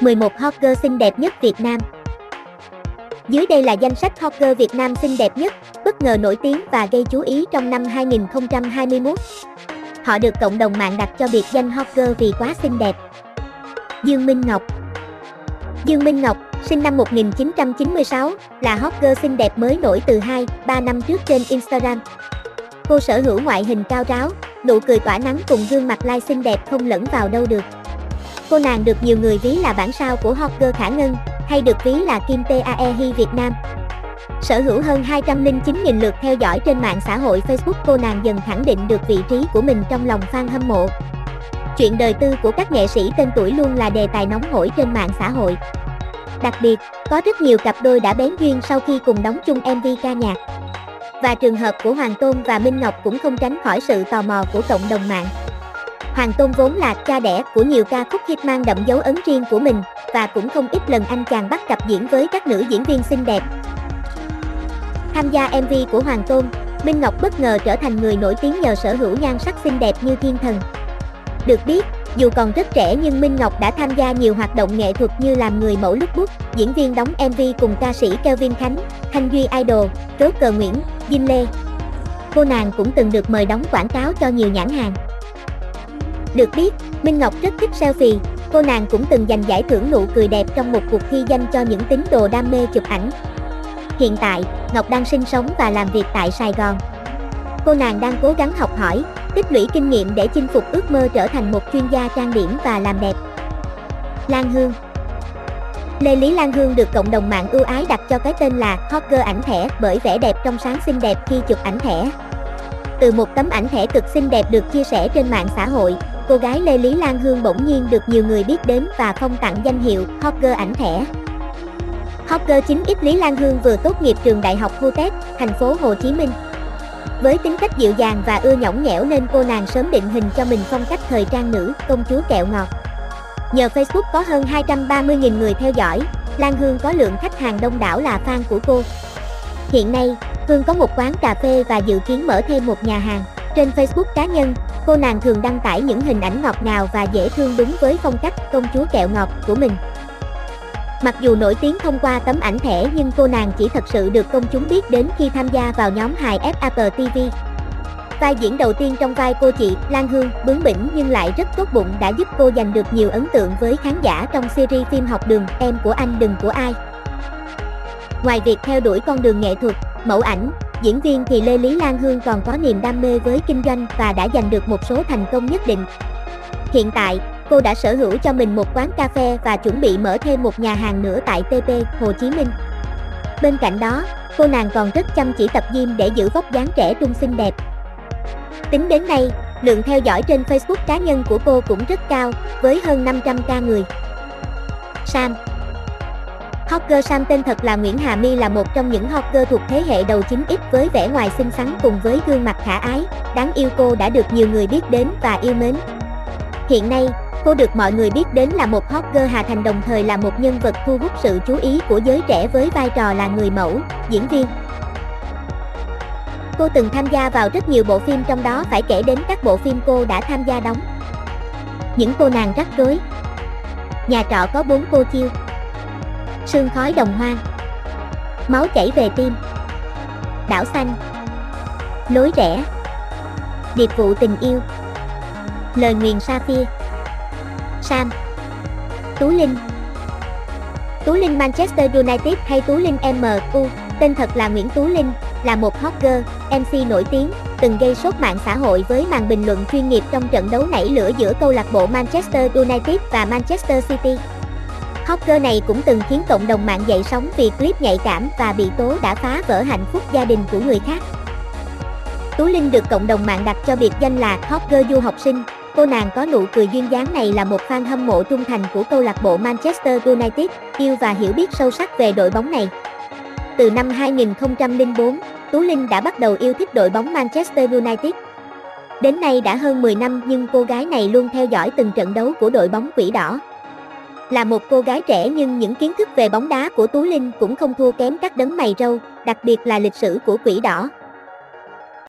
11 hot girl xinh đẹp nhất Việt Nam Dưới đây là danh sách hot girl Việt Nam xinh đẹp nhất, bất ngờ nổi tiếng và gây chú ý trong năm 2021. Họ được cộng đồng mạng đặt cho biệt danh hot girl vì quá xinh đẹp. Dương Minh Ngọc Dương Minh Ngọc, sinh năm 1996, là hot girl xinh đẹp mới nổi từ 2, 3 năm trước trên Instagram. Cô sở hữu ngoại hình cao ráo, nụ cười tỏa nắng cùng gương mặt lai xinh đẹp không lẫn vào đâu được. Cô nàng được nhiều người ví là bản sao của hot girl Khả Ngân, hay được ví là Kim Tae Hi Việt Nam. Sở hữu hơn 209.000 lượt theo dõi trên mạng xã hội Facebook cô nàng dần khẳng định được vị trí của mình trong lòng fan hâm mộ. Chuyện đời tư của các nghệ sĩ tên tuổi luôn là đề tài nóng hổi trên mạng xã hội. Đặc biệt, có rất nhiều cặp đôi đã bén duyên sau khi cùng đóng chung MV ca nhạc. Và trường hợp của Hoàng Tôn và Minh Ngọc cũng không tránh khỏi sự tò mò của cộng đồng mạng. Hoàng Tôn vốn là cha đẻ của nhiều ca khúc hit mang đậm dấu ấn riêng của mình, và cũng không ít lần anh chàng bắt cặp diễn với các nữ diễn viên xinh đẹp. Tham gia MV của Hoàng Tôn, Minh Ngọc bất ngờ trở thành người nổi tiếng nhờ sở hữu nhan sắc xinh đẹp như thiên thần. Được biết, dù còn rất trẻ nhưng Minh Ngọc đã tham gia nhiều hoạt động nghệ thuật như làm người mẫu lookbook, diễn viên đóng MV cùng ca sĩ Kelvin Khánh, Thanh Duy Idol, Rốt Cờ Nguyễn, Dinh Lê. Cô nàng cũng từng được mời đóng quảng cáo cho nhiều nhãn hàng. Được biết, Minh Ngọc rất thích selfie, cô nàng cũng từng giành giải thưởng nụ cười đẹp trong một cuộc thi danh cho những tín đồ đam mê chụp ảnh. Hiện tại, Ngọc đang sinh sống và làm việc tại Sài Gòn. Cô nàng đang cố gắng học hỏi, tích lũy kinh nghiệm để chinh phục ước mơ trở thành một chuyên gia trang điểm và làm đẹp. Lan Hương Lê Lý Lan Hương được cộng đồng mạng ưu ái đặt cho cái tên là Hot Girl ảnh thẻ bởi vẻ đẹp trong sáng xinh đẹp khi chụp ảnh thẻ. Từ một tấm ảnh thẻ cực xinh đẹp được chia sẻ trên mạng xã hội, cô gái Lê Lý Lan Hương bỗng nhiên được nhiều người biết đến và phong tặng danh hiệu Hot Girl ảnh thẻ. Hot Girl 9X Lý Lan Hương vừa tốt nghiệp trường Đại học Hutech, thành phố Hồ Chí Minh. Với tính cách dịu dàng và ưa nhõng nhẽo nên cô nàng sớm định hình cho mình phong cách thời trang nữ, công chúa kẹo ngọt. Nhờ Facebook có hơn 230.000 người theo dõi, Lan Hương có lượng khách hàng đông đảo là fan của cô. Hiện nay, Hương có một quán cà phê và dự kiến mở thêm một nhà hàng. Trên Facebook cá nhân, cô nàng thường đăng tải những hình ảnh ngọt ngào và dễ thương đúng với phong cách công chúa kẹo ngọt của mình. Mặc dù nổi tiếng thông qua tấm ảnh thẻ nhưng cô nàng chỉ thật sự được công chúng biết đến khi tham gia vào nhóm hài FAP TV. Vai diễn đầu tiên trong vai cô chị, Lan Hương, bướng bỉnh nhưng lại rất tốt bụng đã giúp cô giành được nhiều ấn tượng với khán giả trong series phim học đường Em của anh đừng của ai. Ngoài việc theo đuổi con đường nghệ thuật, mẫu ảnh, diễn viên thì Lê Lý Lan Hương còn có niềm đam mê với kinh doanh và đã giành được một số thành công nhất định. Hiện tại, cô đã sở hữu cho mình một quán cà phê và chuẩn bị mở thêm một nhà hàng nữa tại TP, Hồ Chí Minh. Bên cạnh đó, cô nàng còn rất chăm chỉ tập gym để giữ vóc dáng trẻ trung xinh đẹp. Tính đến nay, lượng theo dõi trên Facebook cá nhân của cô cũng rất cao, với hơn 500k người. Sam Hot Sam tên thật là Nguyễn Hà My là một trong những hot thuộc thế hệ đầu 9X với vẻ ngoài xinh xắn cùng với gương mặt khả ái, đáng yêu cô đã được nhiều người biết đến và yêu mến. Hiện nay, cô được mọi người biết đến là một hot Hà Thành đồng thời là một nhân vật thu hút sự chú ý của giới trẻ với vai trò là người mẫu, diễn viên. Cô từng tham gia vào rất nhiều bộ phim trong đó phải kể đến các bộ phim cô đã tham gia đóng. Những cô nàng rắc rối. Nhà trọ có bốn cô chiêu. Sương khói đồng hoang. Máu chảy về tim. Đảo xanh. Lối rẽ. Điệp vụ tình yêu. Lời nguyền sa phia. Sam. Tú Linh. Tú Linh Manchester United hay Tú Linh MU, tên thật là Nguyễn Tú Linh, là một hot girl, MC nổi tiếng, từng gây sốt mạng xã hội với màn bình luận chuyên nghiệp trong trận đấu nảy lửa giữa câu lạc bộ Manchester United và Manchester City. Hot girl này cũng từng khiến cộng đồng mạng dậy sóng vì clip nhạy cảm và bị tố đã phá vỡ hạnh phúc gia đình của người khác. Tú Linh được cộng đồng mạng đặt cho biệt danh là Hot Girl du học sinh. Cô nàng có nụ cười duyên dáng này là một fan hâm mộ trung thành của câu lạc bộ Manchester United, yêu và hiểu biết sâu sắc về đội bóng này. Từ năm 2004, Tú Linh đã bắt đầu yêu thích đội bóng Manchester United. Đến nay đã hơn 10 năm nhưng cô gái này luôn theo dõi từng trận đấu của đội bóng quỷ đỏ. Là một cô gái trẻ nhưng những kiến thức về bóng đá của Tú Linh cũng không thua kém các đấng mày râu, đặc biệt là lịch sử của quỷ đỏ.